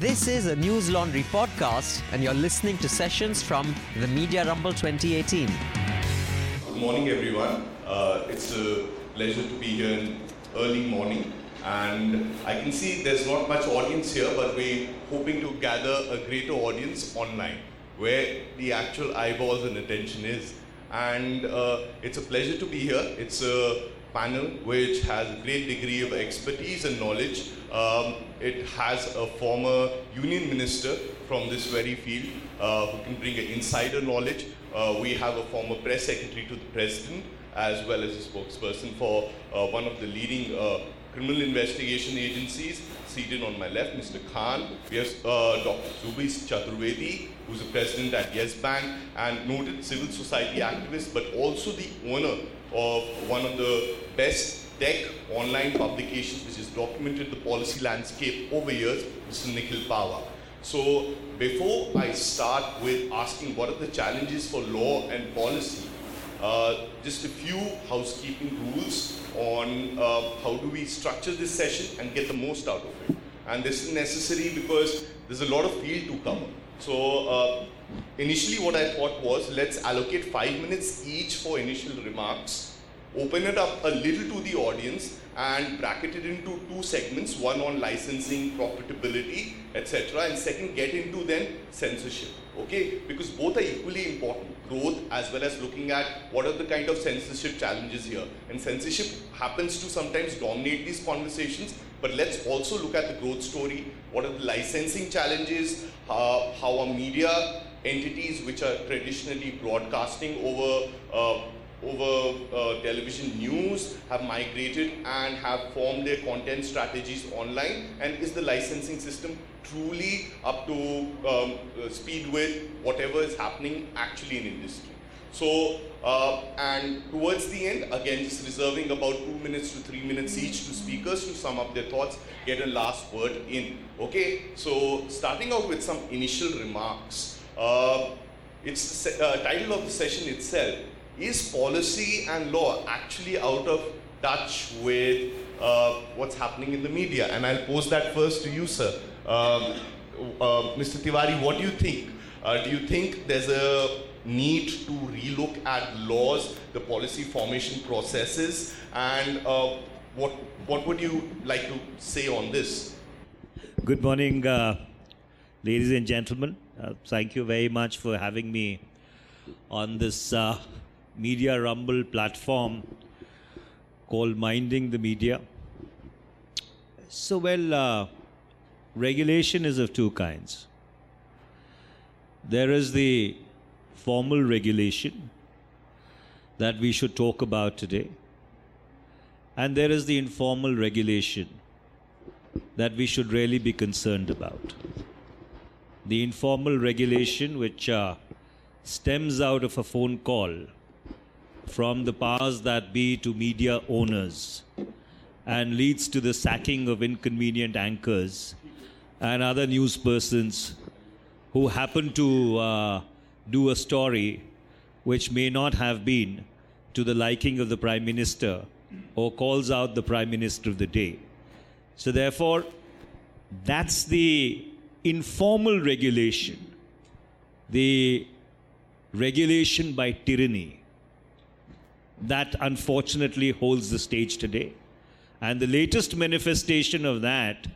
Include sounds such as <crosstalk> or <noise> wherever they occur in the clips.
This is a Newslaundry podcast, and you're listening to sessions from the Media Rumble 2018. Good morning, everyone. Uh, it's a pleasure to be here in early morning. And I can see there's not much audience here, but we're hoping to gather a greater audience online where the actual eyeballs and attention is. And uh, it's a pleasure to be here. It's a panel which has a great degree of expertise and knowledge. Um, it has a former union minister from this very field uh, who can bring an insider knowledge. Uh, we have a former press secretary to the president as well as a spokesperson for uh, one of the leading uh, criminal investigation agencies. Seated on my left, Mr. Khan. We have uh, Dr. Subi Chaturvedi, who's the president at Yes Bank and noted civil society activist, but also the owner of one of the best tech online publications which has documented the policy landscape over years, Mr. Nikhil Pahwa. So before I start with asking what are the challenges for law and policy, uh, just a few housekeeping rules on uh, how do we structure this session and get the most out of it. And this is necessary because there's a lot of field to cover. So uh, initially what I thought was let's allocate five minutes each for initial remarks, open it up a little to the audience and bracket it into two segments, one on licensing, profitability, etc. and second get into then censorship okay? Because both are equally important growth as well as looking at what are the kind of censorship challenges here. And censorship happens to sometimes dominate these conversations but let's also look at the growth story. What are the licensing challenges? Uh, how are media entities which are traditionally broadcasting over uh, over uh, television news have migrated and have formed their content strategies online? And is the licensing system truly up to um, uh, speed with whatever is happening actually in industry? So uh, and towards the end again just reserving about two minutes to three minutes each to speakers to sum up their thoughts get a last word in okay? So starting out with some initial remarks uh, it's the uh, title of the session itself is policy and law actually out of touch with uh, what's happening in the media? And I'll pose that first to you, sir. Um, uh, Mr. Tewari, what do you think? Uh, do you think there's a need to relook at laws, the policy formation processes, and uh, what, what would you like to say on this? Good morning, uh, ladies and gentlemen. Uh, thank you very much for having me on this Media Rumble platform called Minding the Media. So, well, uh, regulation is of two kinds. There is the formal regulation that we should talk about today, and there is the informal regulation that we should really be concerned about. The informal regulation, which uh, stems out of a phone call from the powers that be to media owners and leads to the sacking of inconvenient anchors and other news persons who happen to uh, do a story which may not have been to the liking of the Prime Minister or calls out the Prime Minister of the day. So, therefore, that's the informal regulation, the regulation by tyranny that unfortunately holds the stage today. And the latest manifestation of that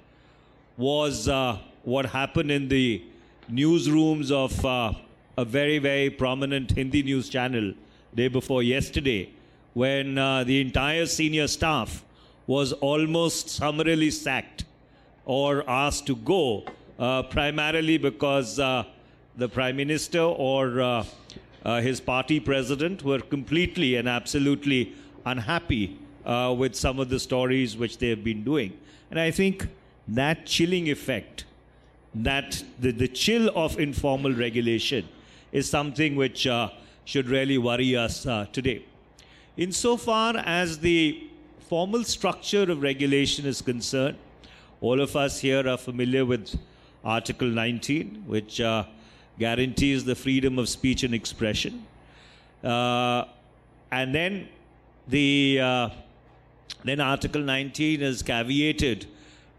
was uh, what happened in the newsrooms of uh, a very, very prominent Hindi news channel day before yesterday, when uh, the entire senior staff was almost summarily sacked or asked to go, uh, primarily because uh, the Prime Minister or uh, his party president were completely and absolutely unhappy uh, with some of the stories which they have been doing. And I think that chilling effect, that the, the chill of informal regulation, is something which uh, should really worry us uh, today. Insofar as the formal structure of regulation is concerned, all of us here are familiar with Article 19, which uh, guarantees the freedom of speech and expression. Uh, and then the uh, then Article 19 is caveated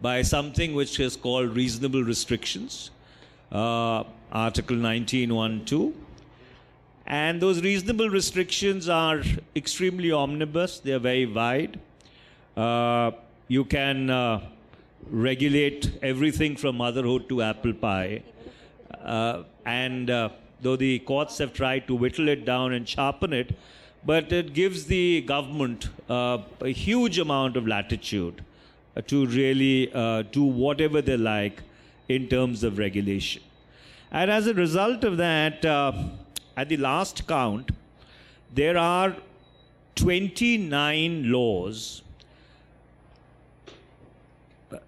by something which is called reasonable restrictions, uh, Article 19.1.2. And those reasonable restrictions are extremely omnibus, they are very wide. Uh, you can uh, regulate everything from motherhood to apple pie. Uh, and uh, though the courts have tried to whittle it down and sharpen it, but it gives the government uh, a huge amount of latitude uh, to really uh, do whatever they like in terms of regulation. And as a result of that, uh, at the last count, there are 29 laws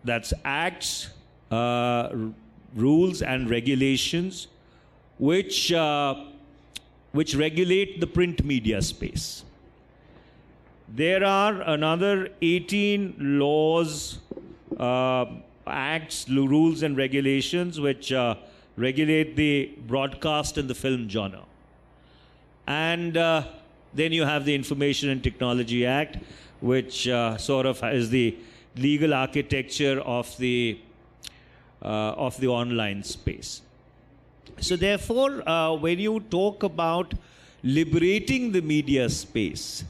that's acts, uh, rules, and regulations which, uh, which regulate the print media space. There are another 18 laws, uh, acts, rules, and regulations which uh, regulate the broadcast and the film genre. And uh, then you have the Information and Technology Act, which uh, sort of is the legal architecture of the uh, of the online space. So therefore, uh, when you talk about liberating the media space,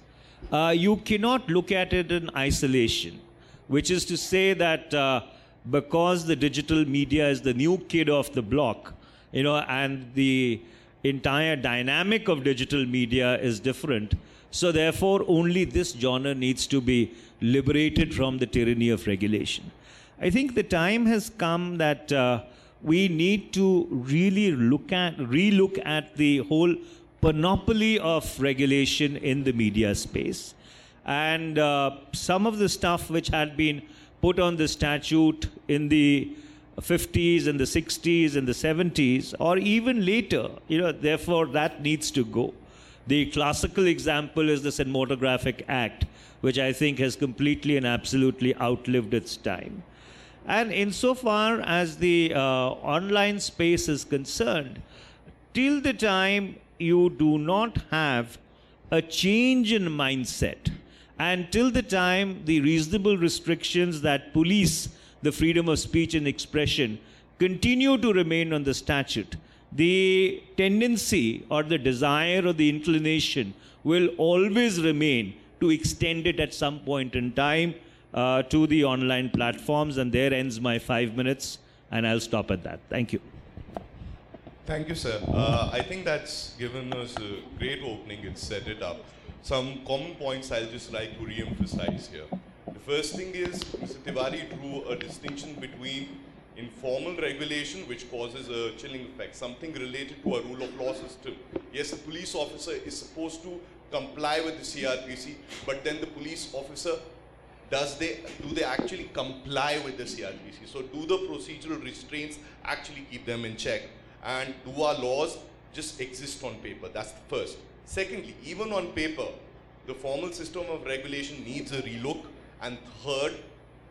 uh, you cannot look at it in isolation, which is to say that uh, because the digital media is the new kid of the block, you know, and the entire dynamic of digital media is different. So therefore, only this genre needs to be liberated from the tyranny of regulation. I think the time has come that uh, we need to really look at, relook at the whole panoply of regulation in the media space. And uh, some of the stuff which had been put on the statute in the 50s and the 60s and the 70s, or even later, you know, therefore that needs to go. The classical example is the Cinematographic Act, which I think has completely and absolutely outlived its time. And insofar as the uh, online space is concerned, till the time you do not have a change in mindset, and till the time the reasonable restrictions that police the freedom of speech and expression continue to remain on the statute, the tendency or the desire or the inclination will always remain to extend it at some point in time uh, to the online platforms. And there ends my five minutes, and I'll stop at that. Thank you. Thank you, sir. Uh, I think that's given us a great opening. It's set it up. Some common points I'll just like to re-emphasize here. The first thing is Mr. Tewari drew a distinction between informal regulation, which causes a chilling effect, something related to a rule of law system. Yes, a police officer is supposed to comply with the CRPC, but then the police officer does they do they actually comply with the CRPC? So do the procedural restraints actually keep them in check? And do our laws just exist on paper? That's the first. Secondly, even on paper, the formal system of regulation needs a relook. And third,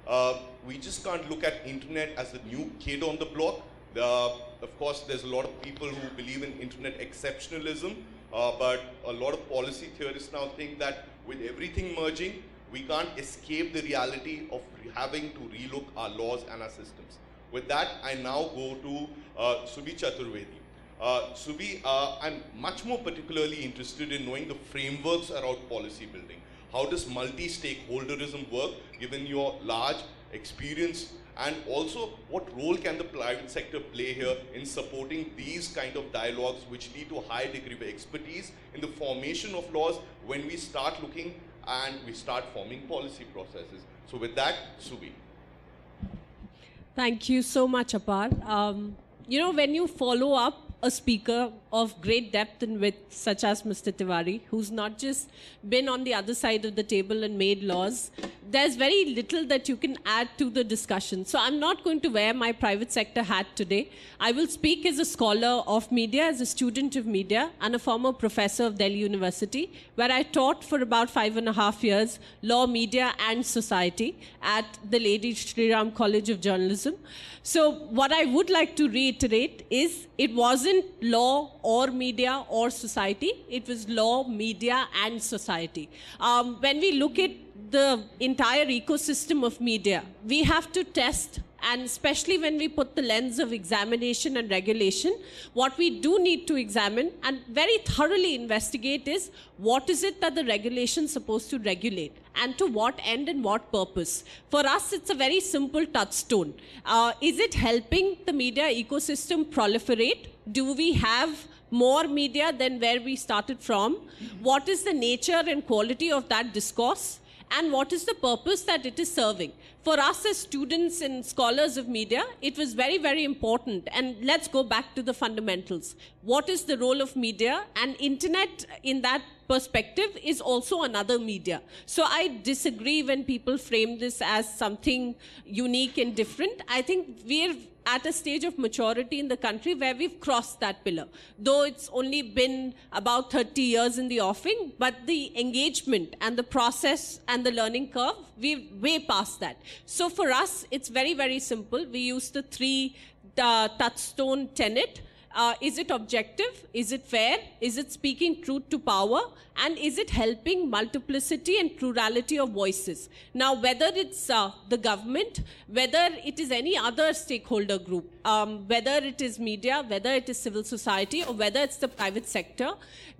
uh, we just can't look at internet as the new kid on the block. Uh, of course, there's a lot of people who believe in internet exceptionalism, uh, but a lot of policy theorists now think that with everything merging, we can't escape the reality of having to relook our laws and our systems. With that, I now go to uh, Subi Chaturvedi. Uh, Subi, uh, I'm much more particularly interested in knowing the frameworks around policy building. How does multi-stakeholderism work, given your large experience and also what role can the private sector play here in supporting these kind of dialogues which lead to a high degree of expertise in the formation of laws when we start looking and we start forming policy processes. So with that, Subi. Thank you so much, Apar. Um, you know, when you follow up a speaker of great depth and width, such as Mr. Tewari, who's not just been on the other side of the table and made laws, there's very little that you can add to the discussion. So I'm not going to wear my private sector hat today. I will speak as a scholar of media, as a student of media, and a former professor of Delhi University, where I taught for about five and a half years law, media, and society at the Lady Shri Ram College of Journalism. So what I would like to reiterate is it wasn't law or media or society. It was law, media, and society. Um, when we look at the entire ecosystem of media. We have to test and especially when we put the lens of examination and regulation, what we do need to examine and very thoroughly investigate is what is it that the regulation is supposed to regulate and to what end and what purpose. For us, it's a very simple touchstone. Uh, is it helping the media ecosystem proliferate? Do we have more media than where we started from? What is the nature and quality of that discourse? And what is the purpose that it is serving. For us as students and scholars of media, it was very, very important. And let's go back to the fundamentals. What is the role of media? And internet in that perspective is also another media. So I disagree when people frame this as something unique and different. I think we're at a stage of maturity in the country where we've crossed that pillar. Though it's only been about 30 years in the offing, but the engagement and the process and the learning curve, we're way past that. So for us, it's very, very simple. We use the three uh, touchstone tenet uh, is it objective? Is it fair? Is it speaking truth to power? And is it helping multiplicity and plurality of voices? Now, whether it's uh, the government, whether it is any other stakeholder group, um, whether it is media, whether it is civil society, or whether it's the private sector,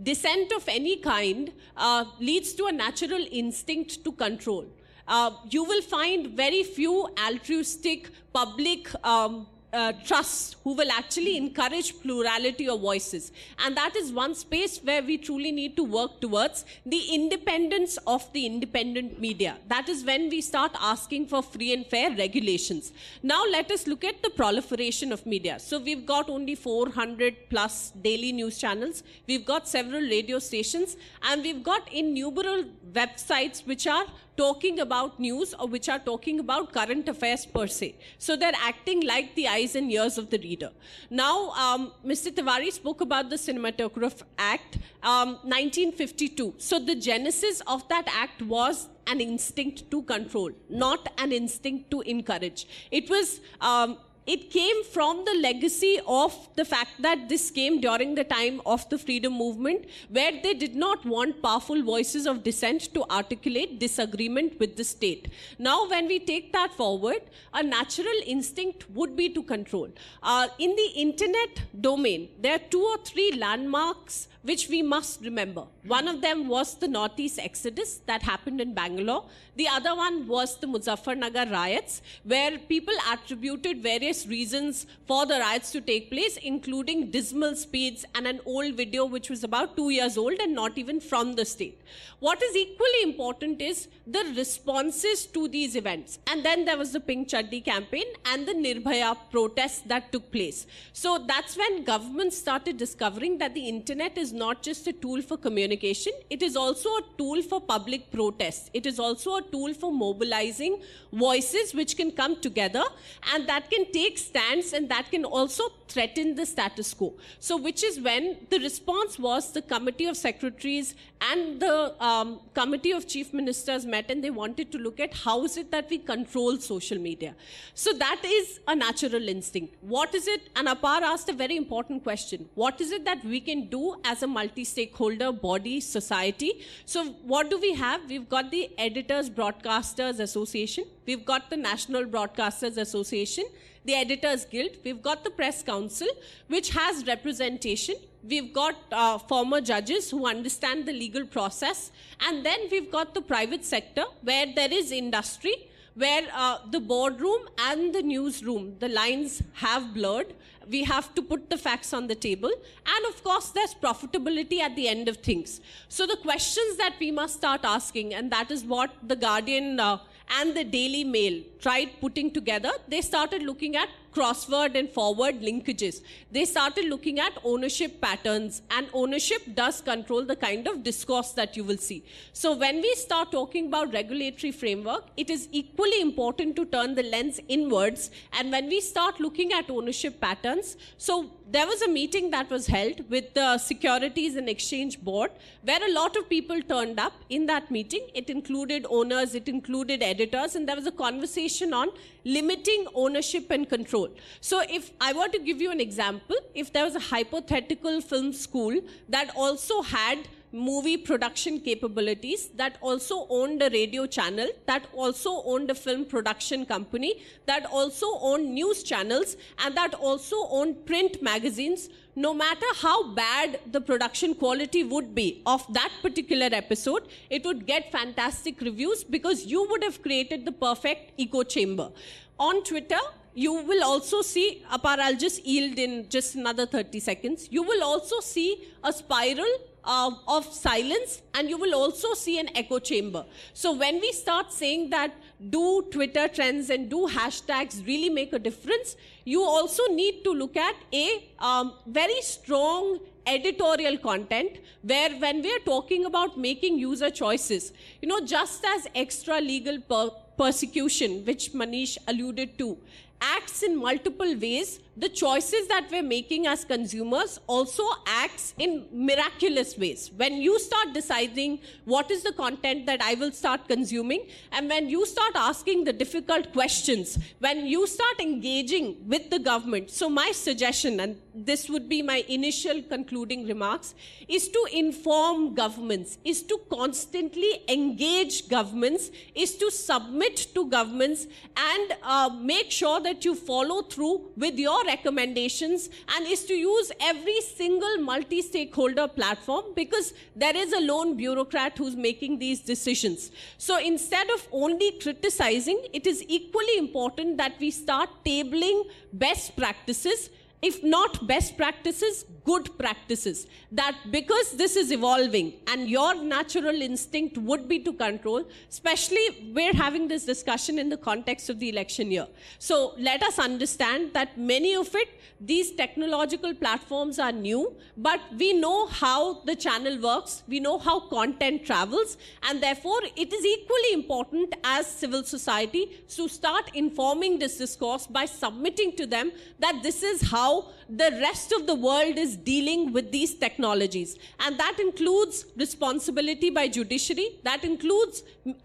dissent of any kind uh, leads to a natural instinct to control. Uh, you will find very few altruistic public um, uh, trust who will actually encourage plurality of voices. And that is one space where we truly need to work towards the independence of the independent media. That is when we start asking for free and fair regulations. Now let us look at the proliferation of media. So we've got only 400 plus daily news channels. We've got several radio stations and we've got innumerable websites which are talking about news or which are talking about current affairs per se. So they're acting like the eyes and ears of the reader. Now, um, Mr. Tewari spoke about the Cinematograph Act, um, 1952. So the genesis of that act was an instinct to control, not an instinct to encourage. It was um, it came from the legacy of the fact that this came during the time of the freedom movement, where they did not want powerful voices of dissent to articulate disagreement with the state. Now, when we take that forward, a natural instinct would be to control. Uh, in the internet domain, there are two or three landmarks which we must remember. One of them was the Northeast Exodus that happened in Bangalore. The other one was the Muzaffarnagar riots, where people attributed various reasons for the riots to take place, including dismal speeds and an old video which was about two years old and not even from the state. What is equally important is the responses to these events. And then there was the Pink Chaddi campaign and the Nirbhaya protests that took place. So that's when governments started discovering that the internet is not just a tool for communication, it is also a tool for public protest. It is also a tool for mobilizing voices which can come together and that can take stands and that can also threaten the status quo. So, which is when the response was the committee of secretaries and the um, committee of chief ministers met and they wanted to look at how is it that we control social media. So, that is a natural instinct. What is it? And Apar asked a very important question. What is it that we can do as a multi stakeholder body, society? So, what do we have? We've got the Editors Broadcasters Association, we've got the National Broadcasters Association the Editors Guild, we've got the Press Council, which has representation. We've got uh, former judges who understand the legal process. And then we've got the private sector where there is industry, where uh, the boardroom and the newsroom, the lines have blurred. We have to put the facts on the table. And of course, there's profitability at the end of things. So the questions that we must start asking, and that is what the Guardian uh, and the Daily Mail tried putting together, they started looking at crossword and forward linkages. They started looking at ownership patterns, and ownership does control the kind of discourse that you will see. So, when we start talking about regulatory framework, it is equally important to turn the lens inwards. And when we start looking at ownership patterns, so there was a meeting that was held with the Securities and Exchange Board where a lot of people turned up in that meeting. It included owners, it included editors, and there was a conversation on limiting ownership and control. So, if I were to give you an example, if there was a hypothetical film school that also had movie production capabilities, that also owned a radio channel, that also owned a film production company, that also owned news channels, and that also owned print magazines, no matter how bad the production quality would be of that particular episode, it would get fantastic reviews because you would have created the perfect echo chamber. On Twitter, you will also see, Apar, I'll just yield in just another 30 seconds. You will also see a spiral uh, of silence and you will also see an echo chamber. So when we start saying that do Twitter trends and do hashtags really make a difference, you also need to look at a um, very strong editorial content where when we are talking about making user choices, you know, just as extra legal per- persecution, which Manish alluded to, acts in multiple ways the choices that we're making as consumers also acts in miraculous ways. When you start deciding what is the content that i will start consuming and when you start asking the difficult questions when you start engaging with the government. So my suggestion and this would be my initial concluding remarks is to inform governments is to constantly engage governments is to submit to governments and uh, make sure that you follow through with your recommendations and is to use every single multi stakeholder platform because there is a lone bureaucrat who's making these decisions. So instead of only criticizing, it is equally important that we start tabling best practices if not best practices, good practices. That because this is evolving and your natural instinct would be to control, especially we're having this discussion in the context of the election year. So let us understand that many of it, these technological platforms are new, but we know how the channel works, we know how content travels, and therefore it is equally important as civil society to start informing this discourse by submitting to them that this is how the rest of the world is dealing with these technologies. And that includes responsibility by judiciary, that includes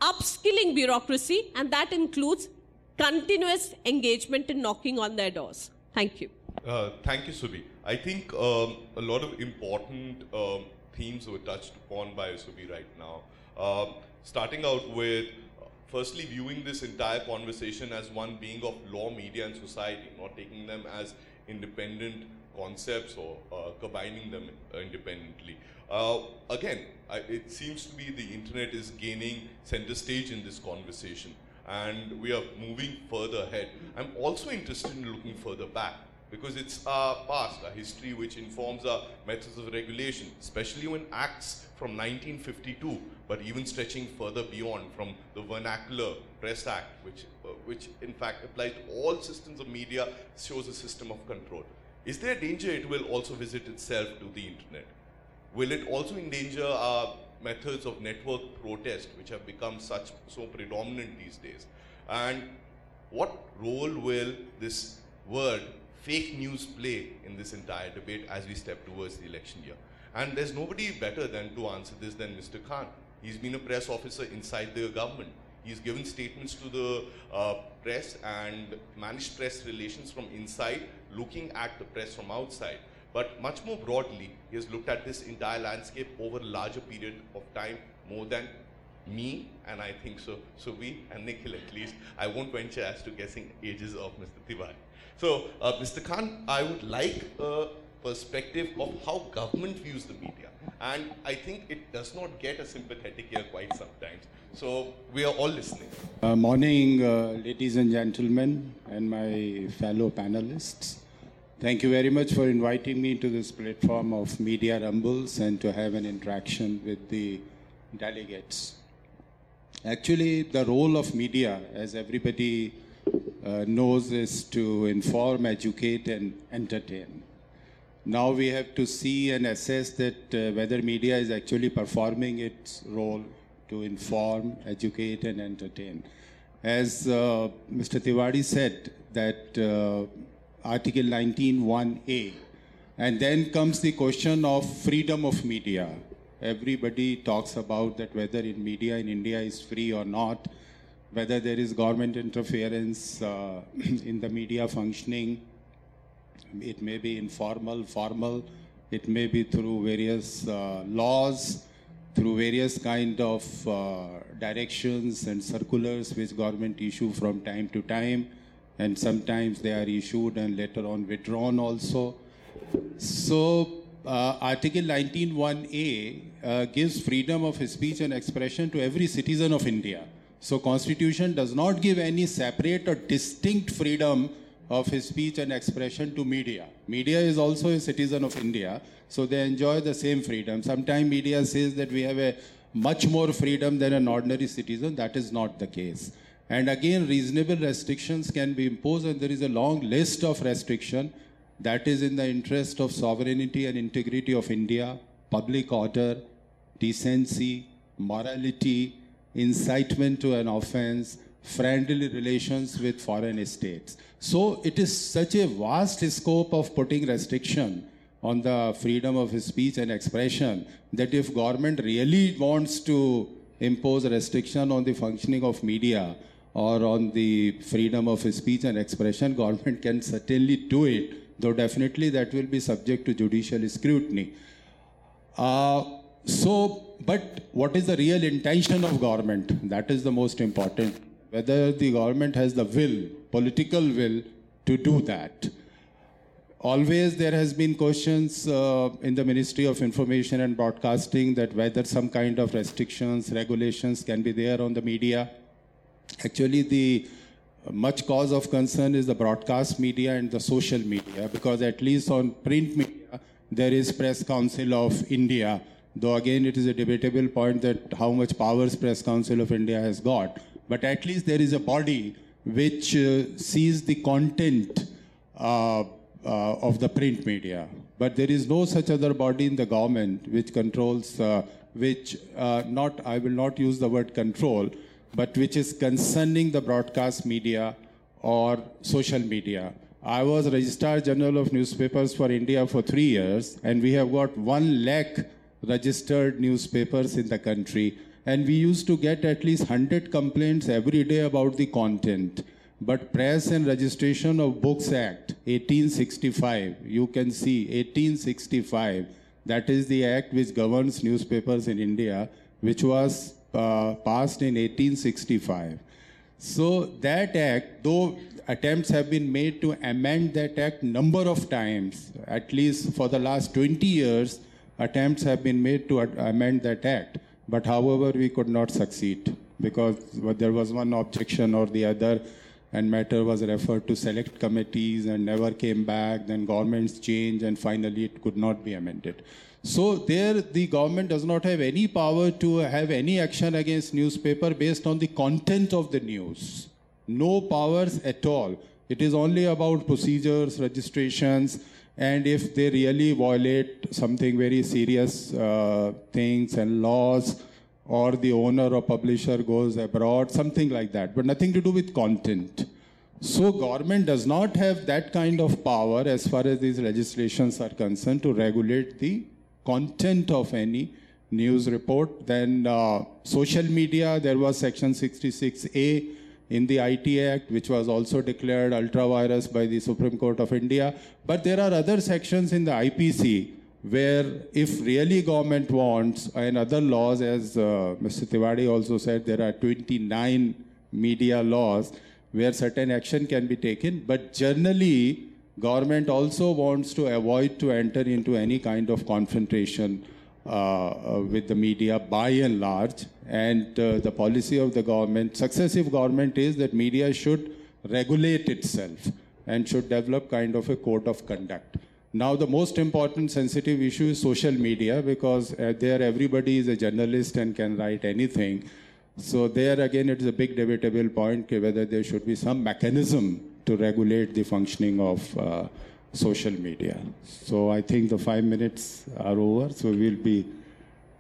upskilling bureaucracy, and that includes continuous engagement and knocking on their doors. Thank you. Uh, thank you, Subi. I think um, a lot of important um, themes were touched upon by Subi right now. Uh, starting out with firstly viewing this entire conversation as one being of law, media, and society, not taking them as independent concepts or uh, combining them independently. Uh, again, I, it seems to be the internet is gaining center stage in this conversation and we are moving further ahead. I'm also interested in looking further back because it's our past, our history, which informs our methods of regulation, especially when acts from 1952, but even stretching further beyond from the vernacular Press Act, which, uh, which in fact applies to all systems of media, shows a system of control. Is there a danger it will also visit itself to the internet? Will it also endanger our methods of network protest, which have become such so predominant these days? And what role will this word fake news play in this entire debate as we step towards the election year? And there's nobody better than to answer this than Mr. Khan. He's been a press officer inside the government. He's given statements to the uh, press and managed press relations from inside, looking at the press from outside. But much more broadly, he has looked at this entire landscape over a larger period of time, more than me, and I think so, so we and Nikhil at least. I won't venture as to guessing ages of Mr. Tewari. So, uh, Mr. Khan, I would like a perspective of how government views the media. And I think it does not get a sympathetic ear quite sometimes. So we are all listening. Uh, morning, uh, ladies and gentlemen, and my fellow panelists. Thank you very much for inviting me to this platform of Media Rumbles and to have an interaction with the delegates. Actually, the role of media, as everybody uh, knows, is to inform, educate, and entertain. Now we have to see and assess that uh, whether media is actually performing its role to inform, educate, and entertain. As uh, Mr. Tewari said, that uh, Article 19.1a, and then comes the question of freedom of media. Everybody talks about that whether in media in India is free or not, whether there is government interference uh, <clears throat> in the media functioning. It may be informal, formal. It may be through various uh, laws through various kind of uh, directions and circulars which government issue from time to time. And sometimes they are issued and later on withdrawn also. So uh, article 191a uh, gives freedom of speech and expression to every citizen of india. So constitution does not give any separate or distinct freedom of his speech and expression to media. Media is also a citizen of India, so they enjoy the same freedom. Sometimes media says that we have a much more freedom than an ordinary citizen. That is not the case. And again, reasonable restrictions can be imposed, and there is a long list of restriction that is in the interest of sovereignty and integrity of India, public order, decency, morality, incitement to an offense, friendly relations with foreign states. So it is such a vast scope of putting restriction on the freedom of speech and expression that if government really wants to impose restriction on the functioning of media or on the freedom of speech and expression, government can certainly do it, though definitely that will be subject to judicial scrutiny. Uh, so, but what is the real intention of government? That is the most important whether the government has the will, political will, to do that. Always there has been questions uh, in the Ministry of Information and Broadcasting that whether some kind of restrictions, regulations can be there on the media. Actually, the much cause of concern is the broadcast media and the social media because at least on print media there is Press Council of India, though again it is a debatable point that how much powers Press Council of India has got but at least there is a body which uh, sees the content uh, uh, of the print media. But there is no such other body in the government which controls, uh, which uh, not, I will not use the word control, but which is concerning the broadcast media or social media. I was Registrar General of Newspapers for India for three years, and we have got one lakh registered newspapers in the country and we used to get at least 100 complaints every day about the content. But Press and Registration of Books Act 1865, you can see 1865, that is the act which governs newspapers in India, which was uh, passed in 1865. So that act, though attempts have been made to amend that act number of times, at least for the last 20 years, attempts have been made to amend that act. But however, we could not succeed because there was one objection or the other, and matter was referred to select committees and never came back. Then governments changed, and finally it could not be amended. So there, the government does not have any power to have any action against newspaper based on the content of the news. No powers at all. It is only about procedures, registrations, and if they really violate something very serious uh, things and laws or the owner or publisher goes abroad something like that but nothing to do with content. So government does not have that kind of power as far as these legislations are concerned to regulate the content of any news report. Then uh, social media there was section 66a in the IT Act, which was also declared ultra vires by the Supreme Court of India. But there are other sections in the IPC where if really government wants and other laws, as uh, Mr. Tewari also said, there are 29 media laws where certain action can be taken. But generally, government also wants to avoid to enter into any kind of confrontation with the media by and large. And uh, the policy of the government, successive government, is that media should regulate itself and should develop kind of a code of conduct. Now, the most important sensitive issue is social media because uh, there everybody is a journalist and can write anything. So, there again, it is a big debatable point whether there should be some mechanism to regulate the functioning of uh, social media. So I think the five minutes are over, so we'll be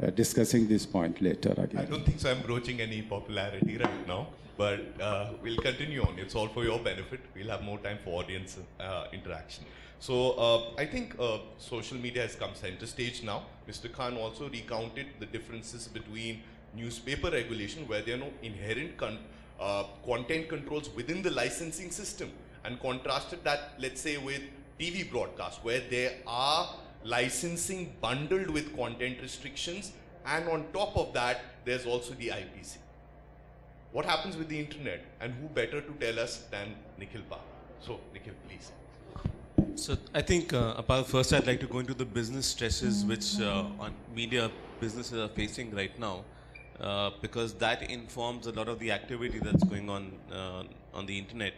uh, discussing this point later again. I don't think so. I'm broaching any popularity right now, but uh, we'll continue on. It's all for your benefit. We'll have more time for audience uh, interaction. So uh, I think uh, social media has come center stage now. Mr. Khan also recounted the differences between newspaper regulation, where there are no inherent con- uh, content controls within the licensing system, and contrasted that, let's say, with TV broadcast where there are licensing bundled with content restrictions And on top of that, there's also the IPC. What happens with the internet? And who better to tell us than Nikhil Pa? So, Nikhil, please. So I think, uh, Apar, first I'd like to go into the business stresses which uh, media businesses are facing right now, uh, because that informs a lot of the activity that's going on uh, on the internet.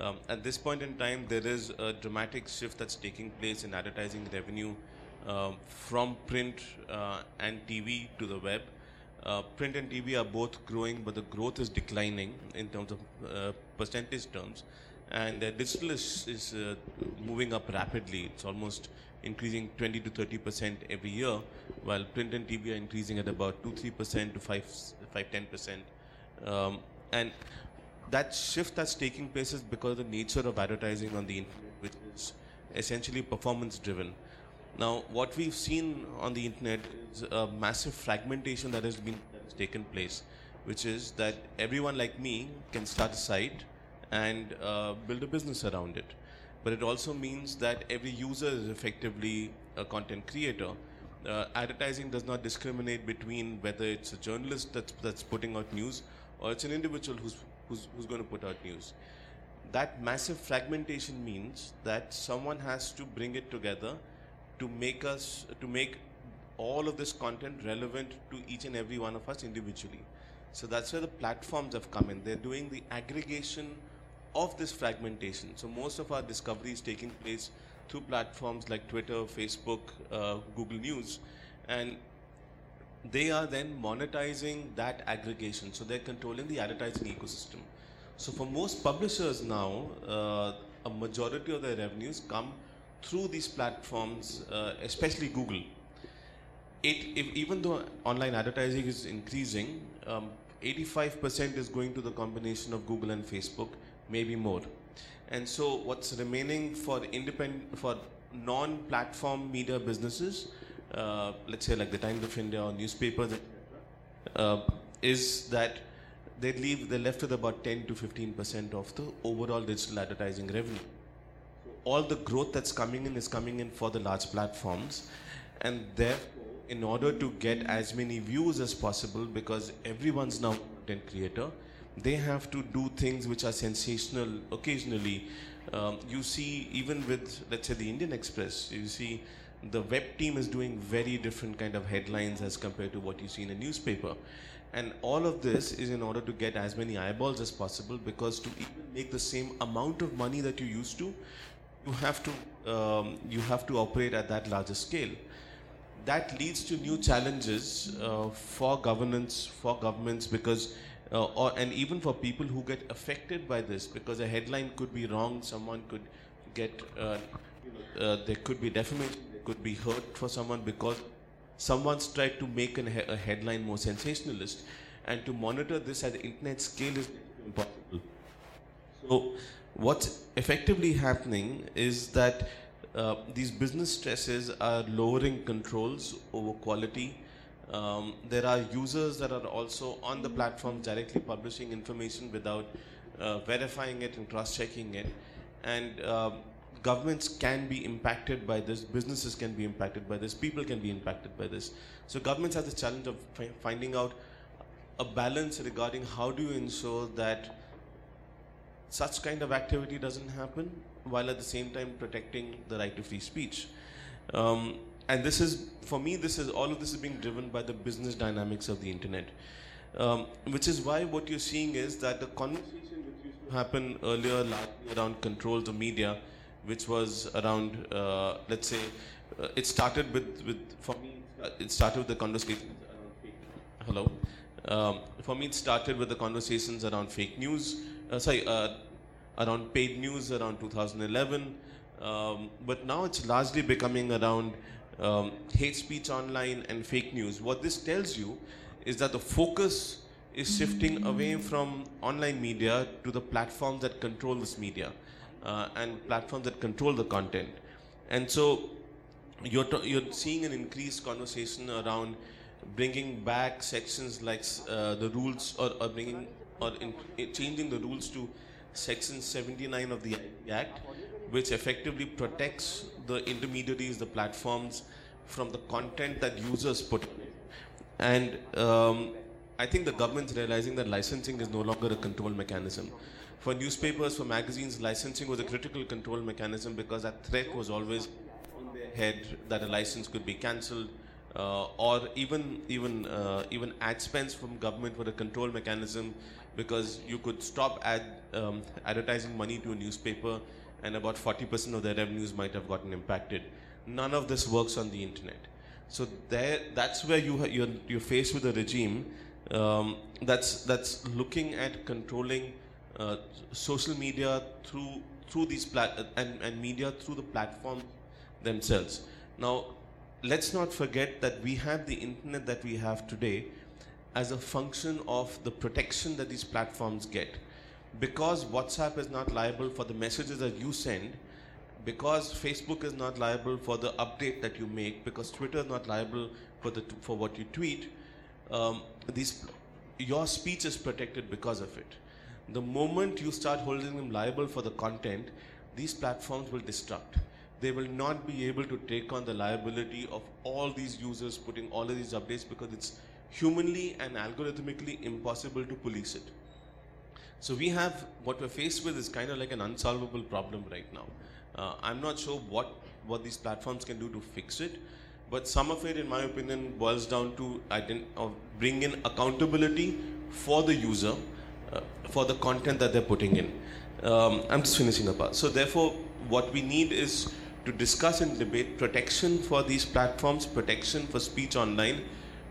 Um, at this point in time, there is a dramatic shift that's taking place in advertising revenue um, from print uh, and TV to the web. Uh, print and TV are both growing, but the growth is declining in terms of uh, percentage terms. And digital is, is uh, moving up rapidly. It's almost increasing 20 to 30 percent every year, while print and TV are increasing at about 2 3 percent to 5 5 10 percent. Um, and that shift that's taking place is because of the nature of advertising on the internet, which is essentially performance driven. Now, what we've seen on the internet is a massive fragmentation that has been that has taken place, which is that everyone like me can start a site and uh, build a business around it. But it also means that every user is effectively a content creator. Uh, advertising does not discriminate between whether it's a journalist that's, that's putting out news or it's an individual who's, who's, who's going to put out news. That massive fragmentation means that someone has to bring it together to make us to make all of this content relevant to each and every one of us individually. So that's where the platforms have come in. They're doing the aggregation of this fragmentation. So most of our discovery is taking place through platforms like Twitter, Facebook, uh, Google News, and they are then monetizing that aggregation. So they're controlling the advertising ecosystem. So for most publishers now, uh, a majority of their revenues come through these platforms, uh, especially Google. It, if, even though online advertising is increasing, um, 85% is going to the combination of Google and Facebook, maybe more. And so, what's remaining for independent, for non-platform media businesses, uh, let's say like the Times of India or newspapers, uh, is that they leave they're left with about 10 to 15 percent of the overall digital advertising revenue. All the growth that's coming in is coming in for the large platforms. And therefore in order to get as many views as possible because everyone's now content creator they have to do things which are sensational occasionally. Um, you see even with let's say the indian express you see the web team is doing very different kind of headlines as compared to what you see in a newspaper and all of this is in order to get as many eyeballs as possible because to even make the same amount of money that you used to you have to um, you have to operate at that larger scale. That leads to new challenges uh, for governance, for governments, because uh, or and even for people who get affected by this, because a headline could be wrong, someone could get uh, uh, there could be defamation, there could be hurt for someone because someone's tried to make an, a headline more sensationalist, and to monitor this at the internet scale is impossible. So what's effectively happening is that uh, these business stresses are lowering controls over quality. Um, there are users that are also on the platform directly publishing information without uh, verifying it and cross-checking it. And uh, governments can be impacted by this, businesses can be impacted by this, people can be impacted by this. So governments have the challenge of fi- finding out a balance regarding how do you ensure that such kind of activity doesn't happen while at the same time protecting the right to free speech. Um, and this is, for me, this is all of this is being driven by the business dynamics of the internet. Um, which is why what you're seeing is that the conversation which to happen earlier largely around controls of media, which was around, uh, let's say, uh, it started with, with, for me, it started with the conversation around fake Hello. Um, for me, it started with the conversations around fake news, uh, sorry, uh, around paid news around 2011. Um, but now it's largely becoming around um, hate speech online and fake news. What this tells you is that the focus is shifting away from online media to the platforms that control this media uh, and platforms that control the content. And so you're, you're seeing an increased conversation around bringing back sections like uh, the rules or, or bringing or in, in changing the rules to section 79 of the act which effectively protects the intermediaries the platforms from the content that users put and um, I think the government's realizing that licensing is no longer a control mechanism. For newspapers, for magazines, licensing was a critical control mechanism because that threat was always on their head that a license could be cancelled, uh, or even even uh, even ad spends from government were a control mechanism because you could stop ad um, advertising money to a newspaper, and about 40% of their revenues might have gotten impacted. None of this works on the internet. So there, that's where you ha- you're, you're faced with a regime um, that's that's looking at controlling uh, social media through through these plat- and, and media through the platform themselves. Now, let's not forget that we have the internet that we have today as a function of the protection that these platforms get. Because WhatsApp is not liable for the messages that you send, because Facebook is not liable for the update that you make, because Twitter is not liable for the for what you tweet, um, these your speech is protected because of it. The moment you start holding them liable for the content, these platforms will destruct. They will not be able to take on the liability of all these users putting all of these updates because it's humanly and algorithmically impossible to police it. So we have what we're faced with is kind of like an unsolvable problem right now. Uh, I'm not sure what what these platforms can do to fix it, but some of it, in my opinion, boils down to ident- bring in accountability for the user uh, for the content that they're putting in. Um, I'm just finishing up. So therefore, what we need is to discuss and debate protection for these platforms, protection for speech online,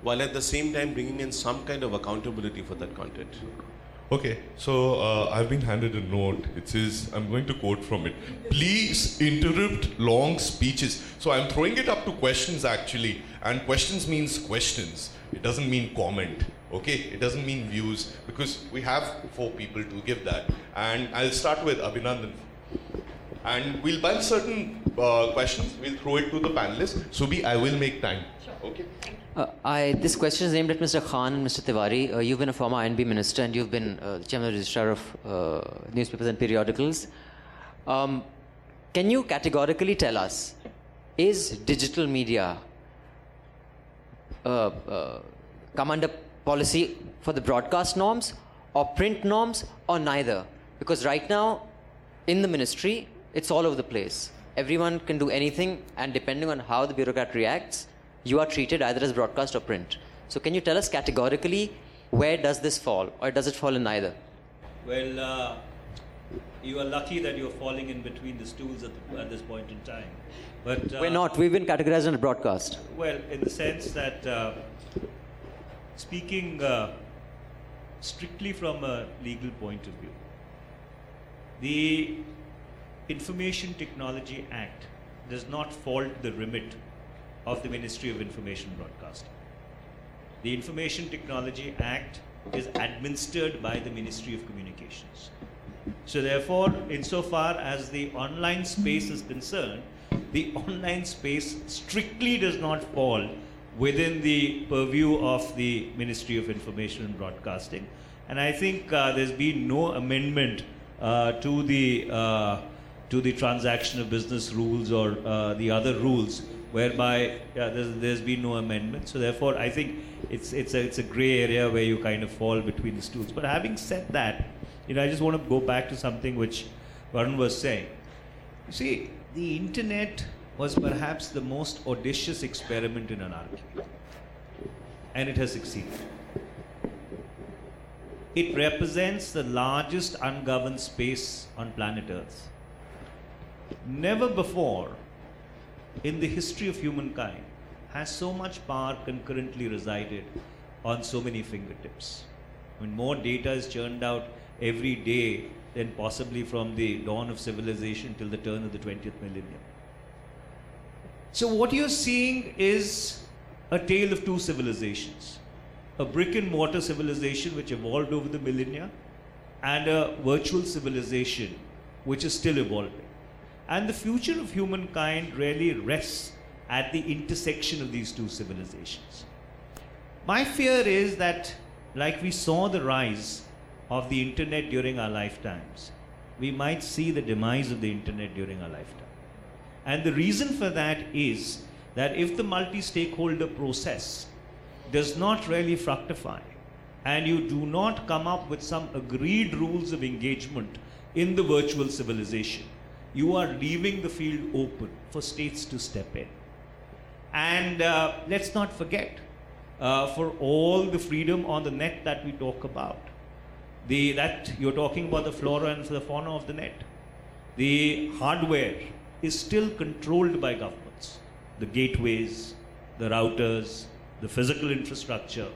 while at the same time bringing in some kind of accountability for that content. Okay, so uh, I've been handed a note. It says, I'm going to quote from it. Please interrupt long speeches. So I'm throwing it up to questions actually, and questions means questions. It doesn't mean comment. Okay, it doesn't mean views because we have four people to give that. And I'll start with Abhinandan. And we'll bunch certain uh, questions. We'll throw it to the panelists. Subi, I will make time. Okay. Uh, I, this question is aimed at Mr. Khan and Mr. Tewari. Uh, you've been a former INB minister and you've been uh, chairman of the registrar of uh, newspapers and periodicals. Um, can you categorically tell us, is digital media uh, uh, come under policy for the broadcast norms or print norms or neither? Because right now, in the ministry, it's all over the place. Everyone can do anything, and depending on how the bureaucrat reacts, you are treated either as broadcast or print. So, can you tell us categorically where does this fall, or does it fall in neither? Well, uh, you are lucky that you're falling in between the stools at, the, at this point in time. But uh, We're not. We've been categorized as broadcast. Well, in the sense that uh, speaking uh, strictly from a legal point of view, the Information Technology Act does not fall to the remit of the Ministry of Information Broadcasting. The Information Technology Act is administered by the Ministry of Communications. So, therefore, insofar as the online space is concerned, the online space strictly does not fall within the purview of the Ministry of Information and Broadcasting. And I think uh, there's been no amendment uh, to the uh, to the transaction of business rules or uh, the other rules whereby yeah, there's, there's been no amendment. So therefore, I think it's it's a it's a grey area where you kind of fall between the stools. But having said that, you know, I just want to go back to something which Varun was saying. You see, the internet was perhaps the most audacious experiment in anarchy, and it has succeeded. It represents the largest ungoverned space on planet Earth. Never before in the history of humankind has so much power concurrently resided on so many fingertips. I mean, more data is churned out every day than possibly from the dawn of civilization till the turn of the 20th millennium. So, what you're seeing is a tale of two civilizations a brick and mortar civilization which evolved over the millennia, and a virtual civilization which is still evolving. And the future of humankind really rests at the intersection of these two civilizations. My fear is that, like we saw the rise of the internet during our lifetimes, we might see the demise of the internet during our lifetime. And the reason for that is that if the multi stakeholder process does not really fructify, and you do not come up with some agreed rules of engagement in the virtual civilization, you are leaving the field open for states to step in. And uh, let's not forget, uh, for all the freedom on the net that we talk about, the, that you're talking about the flora and the fauna of the net, the hardware is still controlled by governments. The gateways, the routers, the physical infrastructure.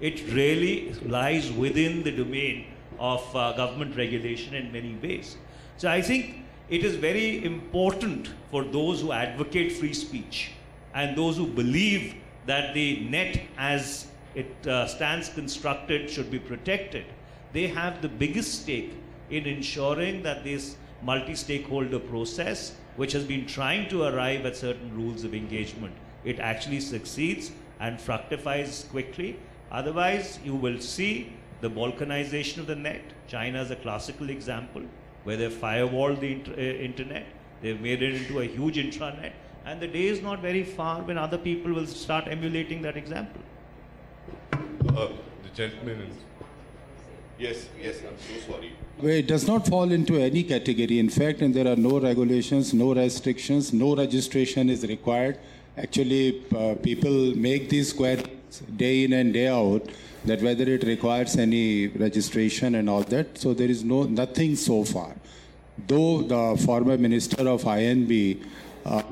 It really lies within the domain of uh, government regulation in many ways. So I think it is very important for those who advocate free speech and those who believe that the net as it uh, stands constructed should be protected. They have the biggest stake in ensuring that this multi stakeholder process, which has been trying to arrive at certain rules of engagement, it actually succeeds and fructifies quickly. Otherwise, you will see the balkanization of the net. China is a classical example where they've firewalled the inter- uh, internet, they've made it into a huge intranet, and the day is not very far when other people will start emulating that example. Uh, the gentleman. Yes, yes, I'm so sorry. Well, it does not fall into any category. In fact, and there are no regulations, no restrictions, no registration is required. Actually, uh, people make these queries day in and day out that whether it requires any registration and all that. So there is no nothing so far. Though the former minister of INB, uh,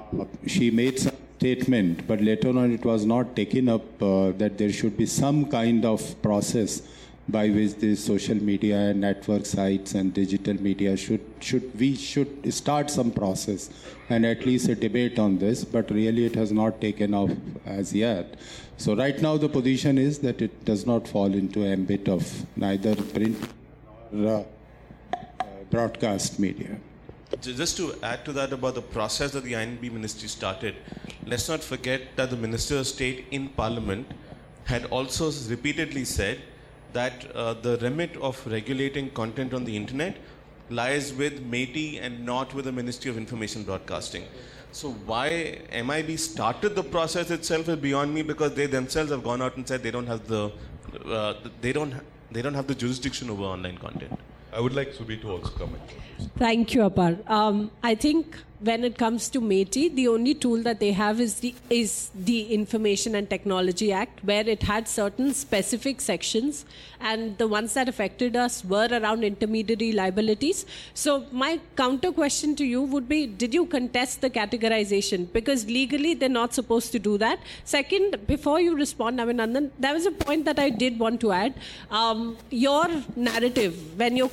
she made some statement, but later on it was not taken up uh, that there should be some kind of process by which the social media and network sites and digital media should should we should start some process and at least a debate on this but really it has not taken off as yet. So right now the position is that it does not fall into ambit of neither print nor uh, broadcast media. Just to add to that about the process that the INB ministry started, let's not forget that the Minister of State in Parliament had also repeatedly said that uh, the remit of regulating content on the internet lies with MeitY and not with the Ministry of Information Broadcasting. So why MIB started the process itself is beyond me because they themselves have gone out and said they don't have the uh, they don't they don't have the jurisdiction over online content. I would like Subi to also comment. Thank you, Apar. Um, I think when it comes to MeitY, the only tool that they have is the is the Information and Technology Act, where it had certain specific sections, and the ones that affected us were around intermediary liabilities. So my counter question to you would be: Did you contest the categorization? Because legally they're not supposed to do that. Second, before you respond, Abhinandan, there was a point that I did want to add. Um, your narrative when you're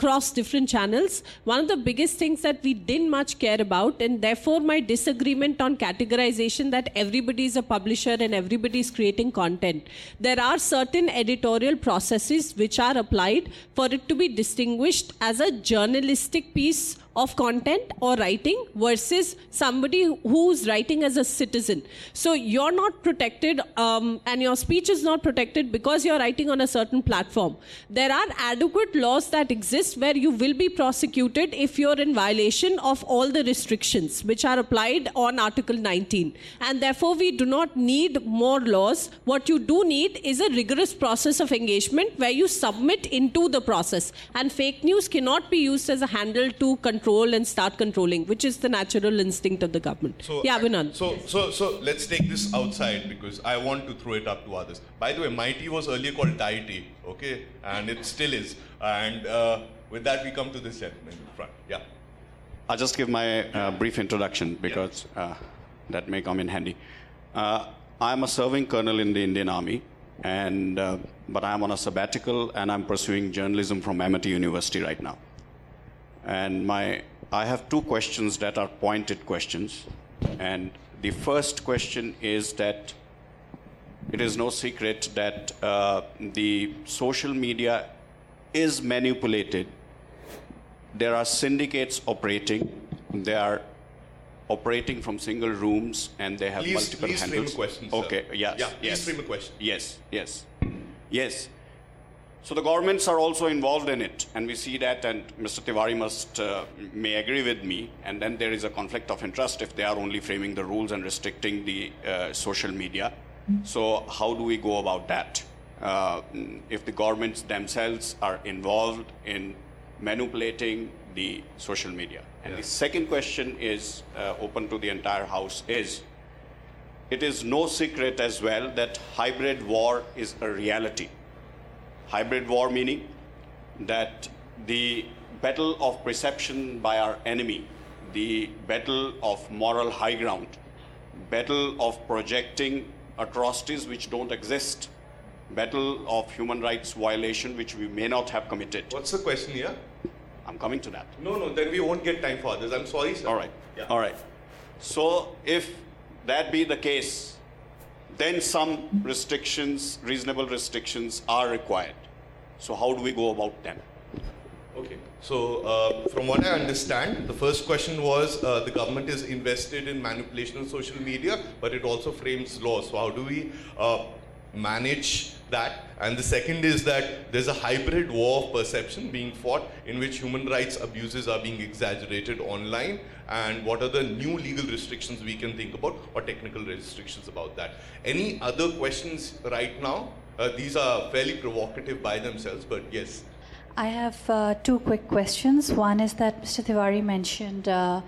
across different channels. One of the biggest things that we didn't much care about, and therefore my disagreement on categorization that everybody is a publisher and everybody is creating content. There are certain editorial processes which are applied for it to be distinguished as a journalistic piece of content or writing versus somebody who's writing as a citizen. So you're not protected, um, and your speech is not protected because you're writing on a certain platform. There are adequate laws that exist where you will be prosecuted if you're in violation of all the restrictions which are applied on Article 19. And therefore, we do not need more laws. What you do need is a rigorous process of engagement where you submit into the process. And fake news cannot be used as a handle to control and start controlling, which is the natural instinct of the government. So, yeah, I- Vinod. So, so, so let's take this outside because I want to throw it up to others. By the way, MeitY was earlier called DeitY, okay, and it still is. And uh, with that, we come to this gentleman in front. Yeah. I'll just give my uh, brief introduction because uh, that may come in handy. Uh, I'm a serving colonel in the Indian Army, and uh, but I'm on a sabbatical and I'm pursuing journalism from Amity University right now. And my, I have two questions that are pointed questions, and the first question is that it is no secret that uh, the social media is manipulated there are syndicates operating. They are operating from single rooms and they have Please- multiple please frame handles. a question, sir. Okay, yes. Yeah, please yes. frame a question. Yes, yes. Yes. So the governments are also involved in it, and we see that, and Mr. Tewari must uh, may agree with me. And then there is a conflict of interest if they are only framing the rules and restricting the uh, social media. So, how do we go about that? Uh, if the governments themselves are involved in manipulating the social media. And the second question is uh, open to the entire House is it is no secret as well that hybrid war is a reality. Hybrid war meaning that the battle of perception by our enemy, the battle of moral high ground, battle of projecting atrocities which don't exist, battle of human rights violation which we may not have committed. What's the question here? I'm coming to that. No, no, then we won't get time for others. I'm sorry, sir. All right. Yeah. All right. So if that be the case, then some restrictions, reasonable restrictions are required. So how do we go about them? Okay. So, uh, from what I understand, the first question was uh, the government is invested in manipulation of social media, but it also frames laws. So, how do we uh, manage that? And the second is that there's a hybrid war of perception being fought in which human rights abuses are being exaggerated online. And what are the new legal restrictions we can think about or technical restrictions about that? Any other questions right now? Uh, these are fairly provocative by themselves, but yes. I have uh, two quick questions. One is that Mr. Tewari mentioned uh,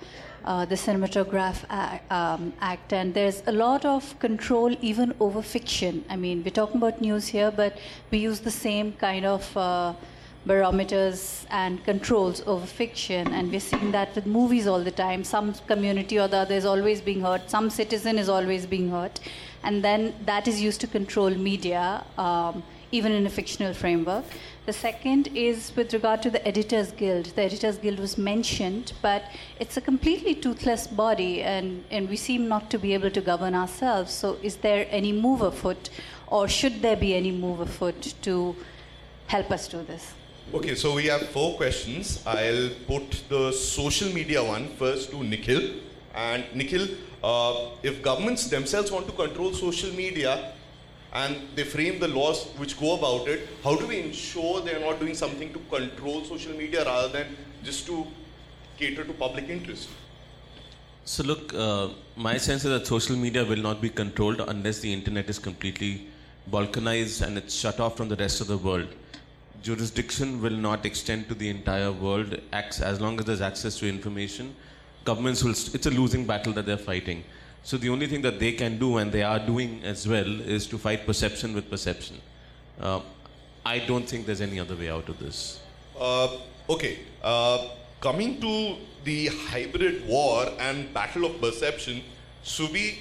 uh, the Cinematograph Act, um, Act, and there's a lot of control even over fiction. I mean, we're talking about news here, but we use the same kind of uh, barometers and controls over fiction, and we're seeing that with movies all the time. Some community or the other is always being hurt, some citizen is always being hurt, and then that is used to control media, um, even in a fictional framework. The second is with regard to the Editors Guild. The Editors Guild was mentioned, but it's a completely toothless body, and, and we seem not to be able to govern ourselves. So, is there any move afoot, or should there be any move afoot to help us do this? Okay, so we have four questions. I'll put the social media one first to Nikhil. And Nikhil, uh, if governments themselves want to control social media and they frame the laws which go about it, how do we ensure they're not doing something to control social media rather than just to cater to public interest? So, look, uh, my sense is that social media will not be controlled unless the internet is completely balkanized and it's shut off from the rest of the world. Jurisdiction will not extend to the entire world as long as there's access to information. Governments will, st- it's a losing battle that they're fighting. So, the only thing that they can do, and they are doing as well, is to fight perception with perception. Uh, I don't think there's any other way out of this. Uh, okay, uh, coming to the hybrid war and battle of perception, Subi,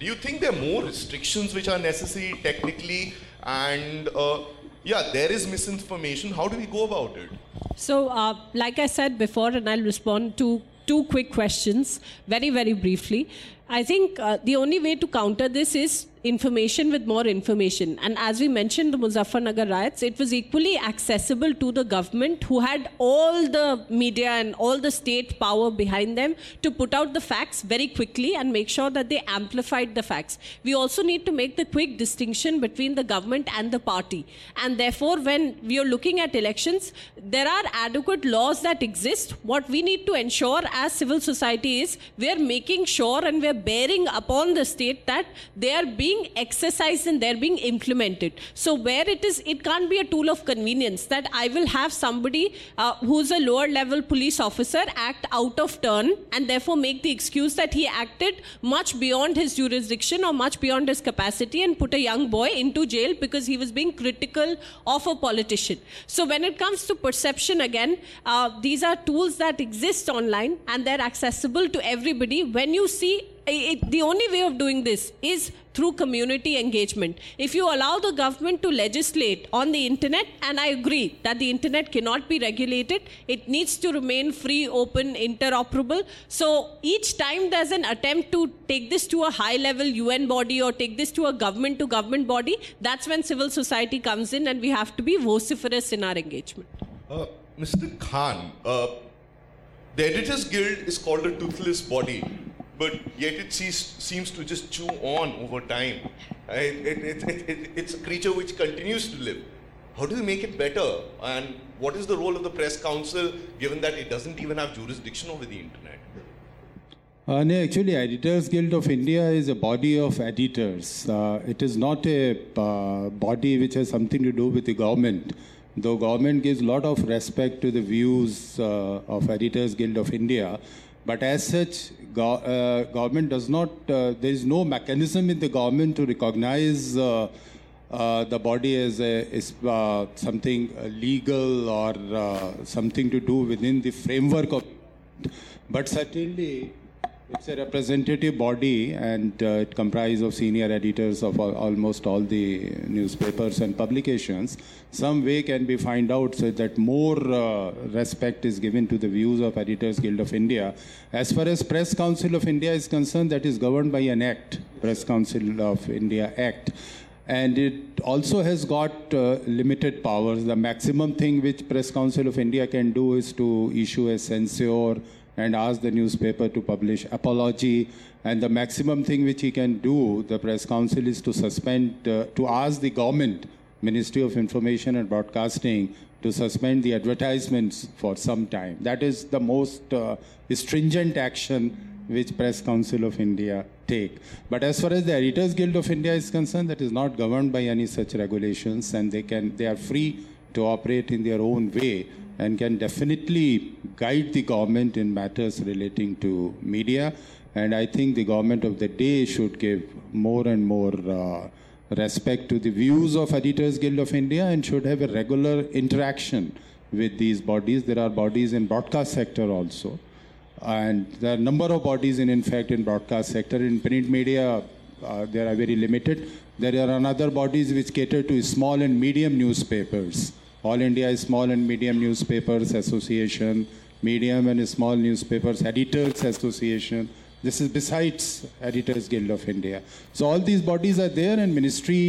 do you think there are more restrictions which are necessary technically? And uh, yeah, there is misinformation. How do we go about it? So, uh, like I said before, and I'll respond to two quick questions very, very briefly. I think uh, the only way to counter this is information with more information. And as we mentioned, the Muzaffarnagar riots, it was equally accessible to the government who had all the media and all the state power behind them to put out the facts very quickly and make sure that they amplified the facts. We also need to make the quick distinction between the government and the party. And therefore, when we are looking at elections, there are adequate laws that exist. What we need to ensure as civil society is we are making sure and we are bearing upon the state that they are being exercised and they're being implemented. So where it is, it can't be a tool of convenience that I will have somebody uh, who's a lower level police officer act out of turn and therefore make the excuse that he acted much beyond his jurisdiction or much beyond his capacity and put a young boy into jail because he was being critical of a politician. So when it comes to perception again, uh, these are tools that exist online and they're accessible to everybody. When you see it, the only way of doing this is through community engagement. If you allow the government to legislate on the internet, and I agree that the internet cannot be regulated, it needs to remain free, open, interoperable. So each time there's an attempt to take this to a high level UN body or take this to a government to government body, that's when civil society comes in and we have to be vociferous in our engagement. Uh, Mr. Khan, uh, the Editors Guild is called a toothless body, but yet it sees, seems to just chew on over time. It, it, it's a creature which continues to live. How do we make it better? And what is the role of the press council given that it doesn't even have jurisdiction over the internet? Uh, no, actually, Editors Guild of India is a body of editors. Uh, it is not a uh, body which has something to do with the government. Though government gives a lot of respect to the views uh, of Editors Guild of India, but as such, go- uh, government does not. Uh, there is no mechanism in the government to recognize. Uh, uh, the body as a, uh, something legal or uh, something to do within the framework of but certainly it's a representative body and uh, it comprises of senior editors of al- almost all the newspapers and publications. Some way can be find out so that more uh, respect is given to the views of editors guild of india. As far as press council of india is concerned that is governed by an act press council of india act. And it also has got uh, limited powers. The maximum thing which Press Council of India can do is to issue a censure and ask the newspaper to publish apology. And the maximum thing which he can do, the Press Council, is to suspend, uh, to ask the government, Ministry of Information and Broadcasting, to suspend the advertisements for some time. That is the most uh, stringent action which Press Council of India take. But as far as the Editors Guild of India is concerned, that is not governed by any such regulations, and they can they are free to operate in their own way and can definitely guide the government in matters relating to media. And I think the government of the day should give more and more uh, respect to the views of Editors Guild of India and should have a regular interaction with these bodies. There are bodies in broadcast sector also and there are number of bodies in in fact in broadcast sector in print media uh, are very limited there are another bodies which cater to small and medium newspapers all india small and medium newspapers association medium and small newspapers editors association this is besides editors guild of india so all these bodies are there and ministry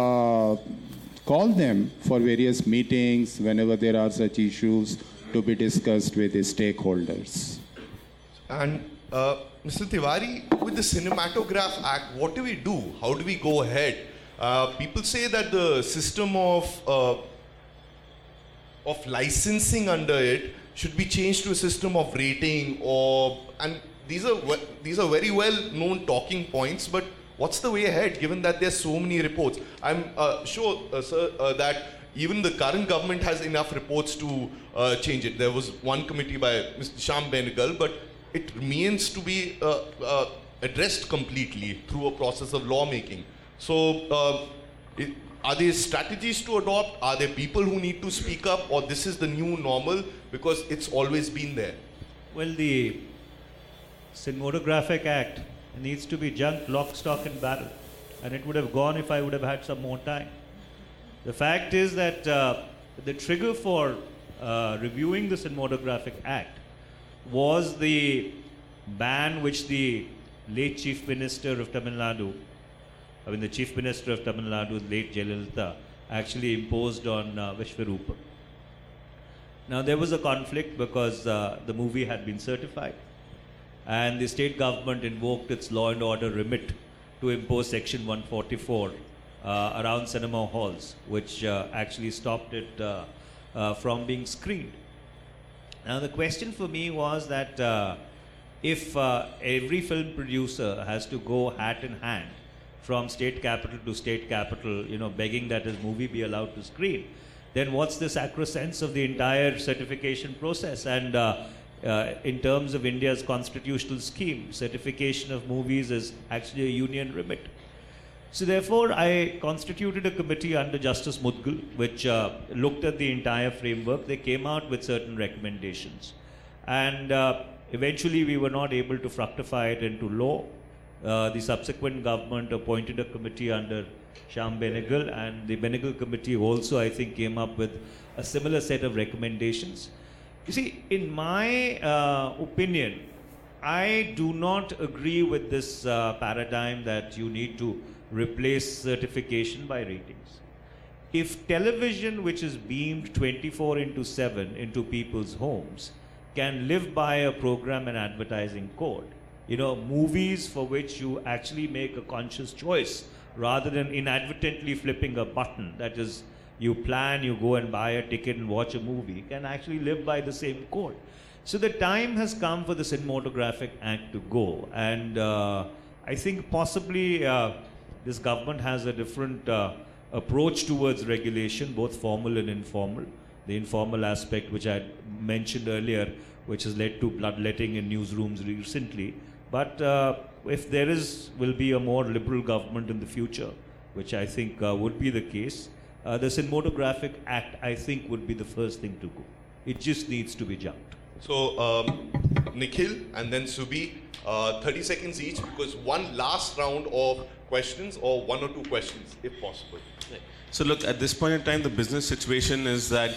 uh, call them for various meetings whenever there are such issues to be discussed with the stakeholders And uh, Mr. Tewari, with the Cinematograph Act, what do we do? How do we go ahead? Uh, people say that the system of uh, of licensing under it should be changed to a system of rating, or and these are these are very well known talking points. But what's the way ahead, given that there's so many reports? I'm uh, sure, uh, sir, uh, that even the current government has enough reports to uh, change it. There was one committee by Mr. Shyam Benegal, but it remains to be uh, uh, addressed completely through a process of lawmaking. So, it, are there strategies to adopt? Are there people who need to speak up, or this is the new normal because it's always been there? Well, the Cinematographic Act needs to be junked lock, stock, and barrel. And it would have gone if I would have had some more time. The fact is that uh, the trigger for uh, reviewing the Cinematographic Act was the ban which the late Chief Minister of Tamil Nadu, I mean the Chief Minister of Tamil Nadu, late Jayalalitha, actually imposed on uh, Vishwarupa. Now there was a conflict because uh, the movie had been certified, and the state government invoked its law and order remit to impose Section 144 uh, around cinema halls, which uh, actually stopped it uh, uh, from being screened. Now the question for me was that uh, if every film producer has to go hat in hand from state capital to state capital, you know, begging that his movie be allowed to screen, then what's the sacrosanct of the entire certification process? And uh, uh, in terms of India's constitutional scheme, certification of movies is actually a union remit. So therefore, I constituted a committee under Justice Mudgal, which uh, looked at the entire framework. They came out with certain recommendations, and uh, eventually we were not able to fructify it into law. Uh, the subsequent government appointed a committee under Shyam Benegal, and the Benegal committee also, I think, came up with a similar set of recommendations. You see, in my uh, opinion, I do not agree with this uh, paradigm that you need to replace certification by ratings. If television, which is beamed 24 into 7 into people's homes, can live by a program and advertising code, you know, movies for which you actually make a conscious choice rather than inadvertently flipping a button, that is, you plan, you go and buy a ticket and watch a movie, can actually live by the same code. So the time has come for the Cinematographic Act to go, and uh, I think possibly uh, this government has a different uh, approach towards regulation, both formal and informal. The informal aspect, which I mentioned earlier, which has led to bloodletting in newsrooms recently. But uh, if there is, will be a more liberal government in the future, which I think uh, would be the case, uh, the Cinematographic Act, I think, would be the first thing to go. It just needs to be jumped. So, um, Nikhil and then Subi, uh, 30 seconds each because one last round of questions or one or two questions if possible. So look, at this point in time, the business situation is that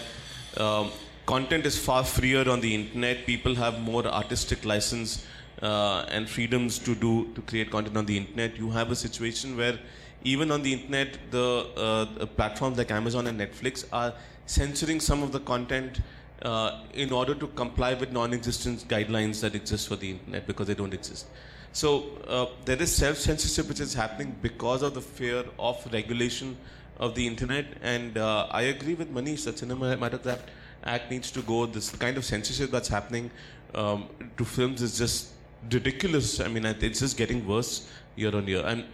um, content is far freer on the internet. People have more artistic license uh, and freedoms to do to create content on the internet. You have a situation where even on the internet, the, uh, the platforms like Amazon and Netflix are censoring some of the content uh, in order to comply with non-existent guidelines that exist for the internet because they don't exist. So uh, there is self-censorship which is happening because of the fear of regulation of the internet, and uh, I agree with Manish that Cinematograph Act needs to go. This kind of censorship that's happening um, to films is just ridiculous. I mean, it's just getting worse year on year, and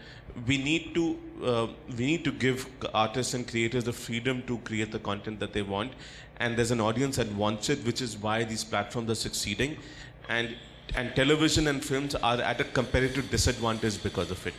we need to uh, we need to give artists and creators the freedom to create the content that they want, and there's an audience that wants it, which is why these platforms are succeeding, and and television and films are at a comparative disadvantage because of it.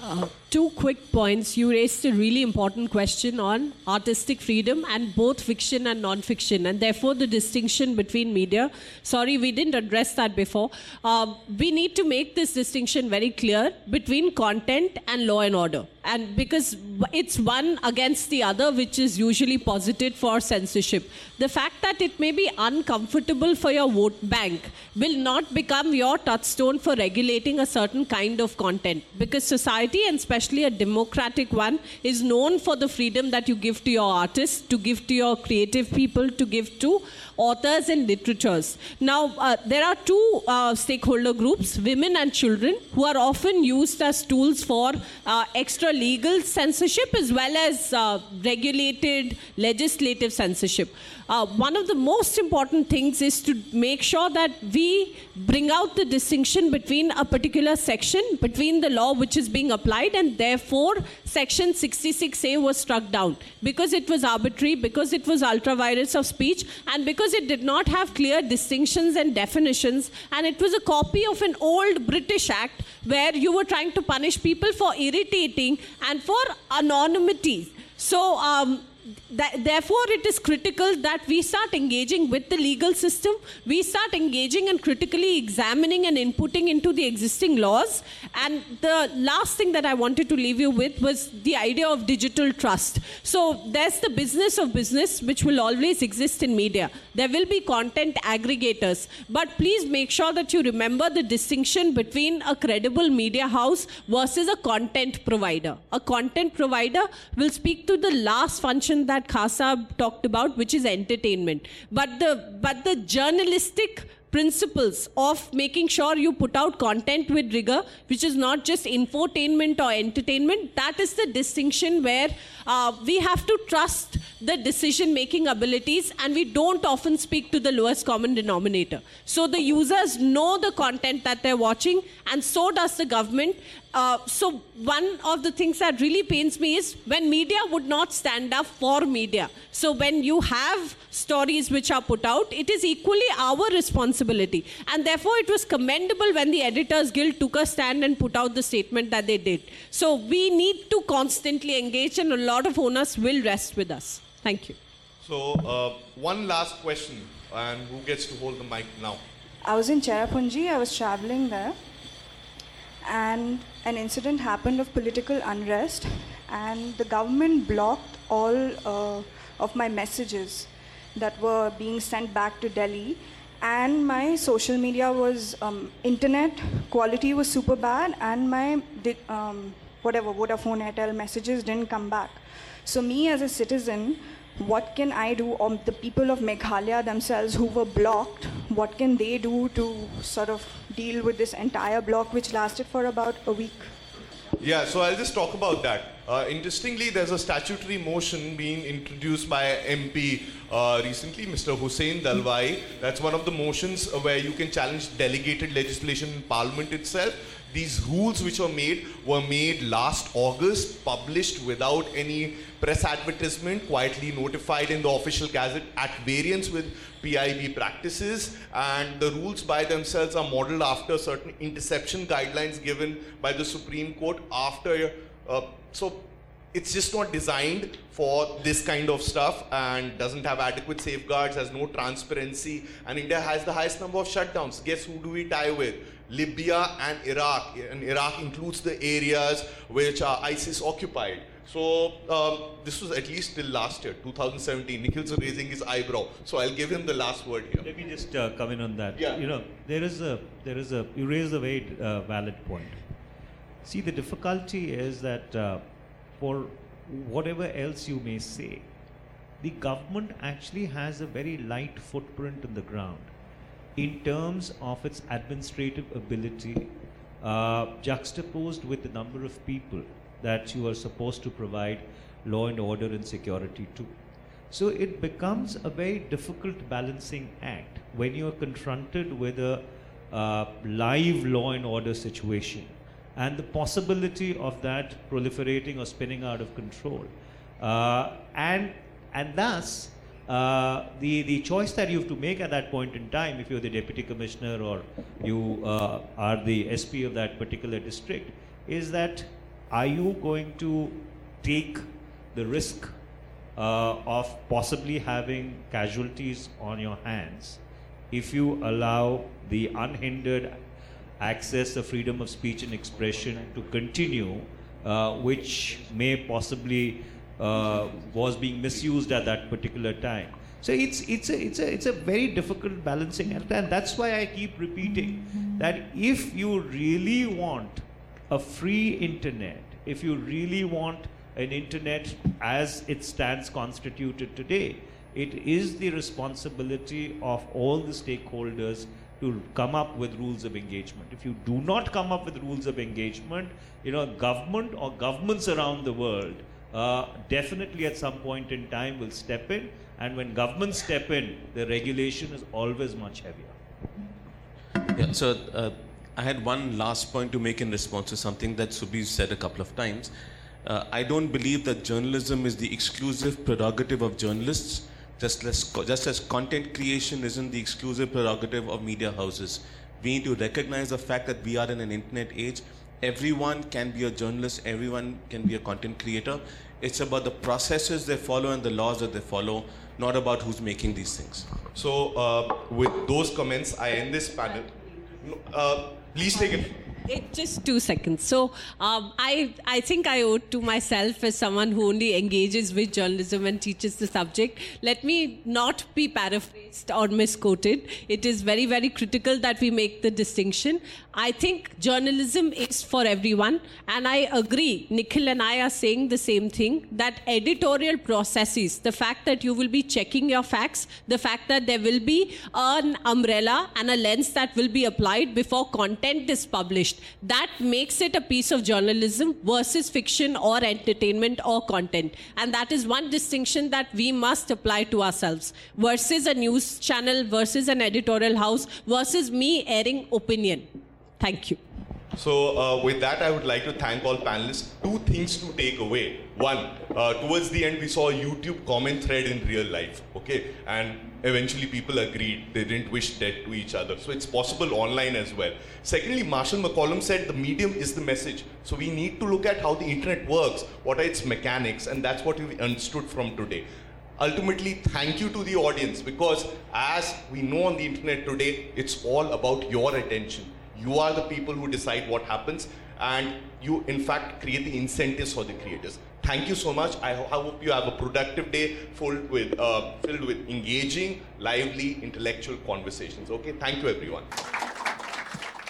Uh, two quick points. You raised a really important question on artistic freedom and both fiction and non-fiction, and therefore the distinction between media. Sorry, we didn't address that before. Uh, we need to make this distinction very clear between content and law and order, and because it's one against the other, which is usually posited for censorship. The fact that it may be uncomfortable for your vote bank will not become your touchstone for regulating a certain kind of content, because society and especially especially a democratic one, is known for the freedom that you give to your artists, to give to your creative people, to give to authors and literatures. Now, uh, there are two uh, stakeholder groups, women and children, who are often used as tools for uh, extra legal censorship as well as uh, regulated legislative censorship. Uh, one of the most important things is to make sure that we bring out the distinction between a particular section, between the law which is being applied, and therefore Section 66A was struck down because it was arbitrary, because it was ultra vires of speech, and because it did not have clear distinctions and definitions, and it was a copy of an old British Act where you were trying to punish people for irritating and for anonymity. So, um, therefore, it is critical that we start engaging with the legal system. We start engaging and critically examining and inputting into the existing laws. And the last thing that I wanted to leave you with was the idea of digital trust. So there's the business of business, which will always exist in media. There will be content aggregators. But please make sure that you remember the distinction between a credible media house versus a content provider. A content provider will speak to the last function that Khasa talked about, which is entertainment. But the, but the journalistic principles of making sure you put out content with rigor, which is not just infotainment or entertainment. That is the distinction where uh, we have to trust the decision making abilities and we don't often speak to the lowest common denominator. So the users know the content that they're watching, and so does the government. Uh, so one of the things that really pains me is when media would not stand up for media. So when you have stories which are put out, it is equally our responsibility. And therefore, it was commendable when the Editors Guild took a stand and put out the statement that they did. So we need to constantly engage, and a lot of owners will rest with us. Thank you. So uh, one last question, and who gets to hold the mic now? I was in Cherrapunji. I was traveling there and an incident happened of political unrest, and the government blocked all uh, of my messages that were being sent back to Delhi. And my social media was um, internet quality was super bad, and my um, whatever Vodafone Airtel messages didn't come back. So me as a citizen, what can I do, or the people of Meghalaya themselves who were blocked, what can they do to sort of deal with this entire block, which lasted for about a week? Yeah, so I'll just talk about that. Uh, interestingly, there's a statutory motion being introduced by MP uh, recently, Mr. Husain Dalwai. That's one of the motions where you can challenge delegated legislation in Parliament itself. These rules which were made were made last August, published without any press advertisement, quietly notified in the official gazette at variance with PIB practices, and the rules by themselves are modeled after certain interception guidelines given by the Supreme Court after. Uh, so it's just not designed for this kind of stuff and doesn't have adequate safeguards, has no transparency, and India has the highest number of shutdowns. Guess who do we tie with? Libya and Iraq. And Iraq includes the areas which are ISIS occupied. So um, this was at least till last year, 2017. Nikhil's raising his eyebrow, so I'll give him the last word here. Let me just uh, come in on that. Yeah. You know, there is a there is a you raise a very uh, valid point. See, the difficulty is that uh, for whatever else you may say, the government actually has a very light footprint in the ground in terms of its administrative ability, uh, juxtaposed with the number of people that you are supposed to provide law and order and security to. So it becomes a very difficult balancing act when you are confronted with a uh, live law and order situation and the possibility of that proliferating or spinning out of control. Uh, and, and thus, uh, the, the choice that you have to make at that point in time, if you're the deputy commissioner or you uh, are the SP of that particular district, is that are you going to take the risk uh, of possibly having casualties on your hands if you allow the unhindered access the freedom of speech and expression to continue, uh, which may possibly uh, was being misused at that particular time. So it's it's a it's a it's a very difficult balancing act, and that's why I keep repeating that if you really want a free internet, if you really want an internet as it stands constituted today, it is the responsibility of all the stakeholders to come up with rules of engagement. If you do not come up with rules of engagement, you know, government or governments around the world uh, definitely at some point in time will step in. And when governments step in, the regulation is always much heavier. Yeah, so uh, I had one last point to make in response to something that Subi said a couple of times. Uh, I don't believe that journalism is the exclusive prerogative of journalists, just as, just as content creation isn't the exclusive prerogative of media houses. We need to recognize the fact that we are in an internet age. Everyone can be a journalist, everyone can be a content creator. It's about the processes they follow and the laws that they follow, not about who's making these things. So, uh, with those comments, I end this panel. Uh, please take it. It, just two seconds. So um, I, I think I owe it to myself as someone who only engages with journalism and teaches the subject. Let me not be paraphrased or misquoted. It is very, very critical that we make the distinction. I think journalism is for everyone, and I agree. Nikhil and I are saying the same thing that editorial processes, the fact that you will be checking your facts, the fact that there will be an umbrella and a lens that will be applied before content is published, that makes it a piece of journalism versus fiction or entertainment or content. And that is one distinction that we must apply to ourselves versus a news channel, versus an editorial house, versus me airing opinion. Thank you. So, uh, with that, I would like to thank all panelists. Two things to take away. One, uh, towards the end, we saw a YouTube comment thread in real life, okay? And eventually, people agreed. They didn't wish death to each other. So, it's possible online as well. Secondly, Marshall McLuhan said the medium is the message. So, we need to look at how the internet works, what are its mechanics, and that's what we understood from today ultimately thank you to the audience because as we know on the internet today it's all about your attention. You are the people who decide what happens and you in fact create the incentives for the creators. Thank you so much. I, ho- I hope you have a productive day filled with uh, filled with engaging lively intellectual conversations. Okay thank you everyone.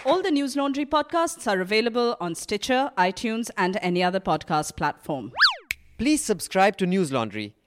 All the Newslaundry podcasts are available on Stitcher, iTunes, and any other podcast platform. Please subscribe to Newslaundry.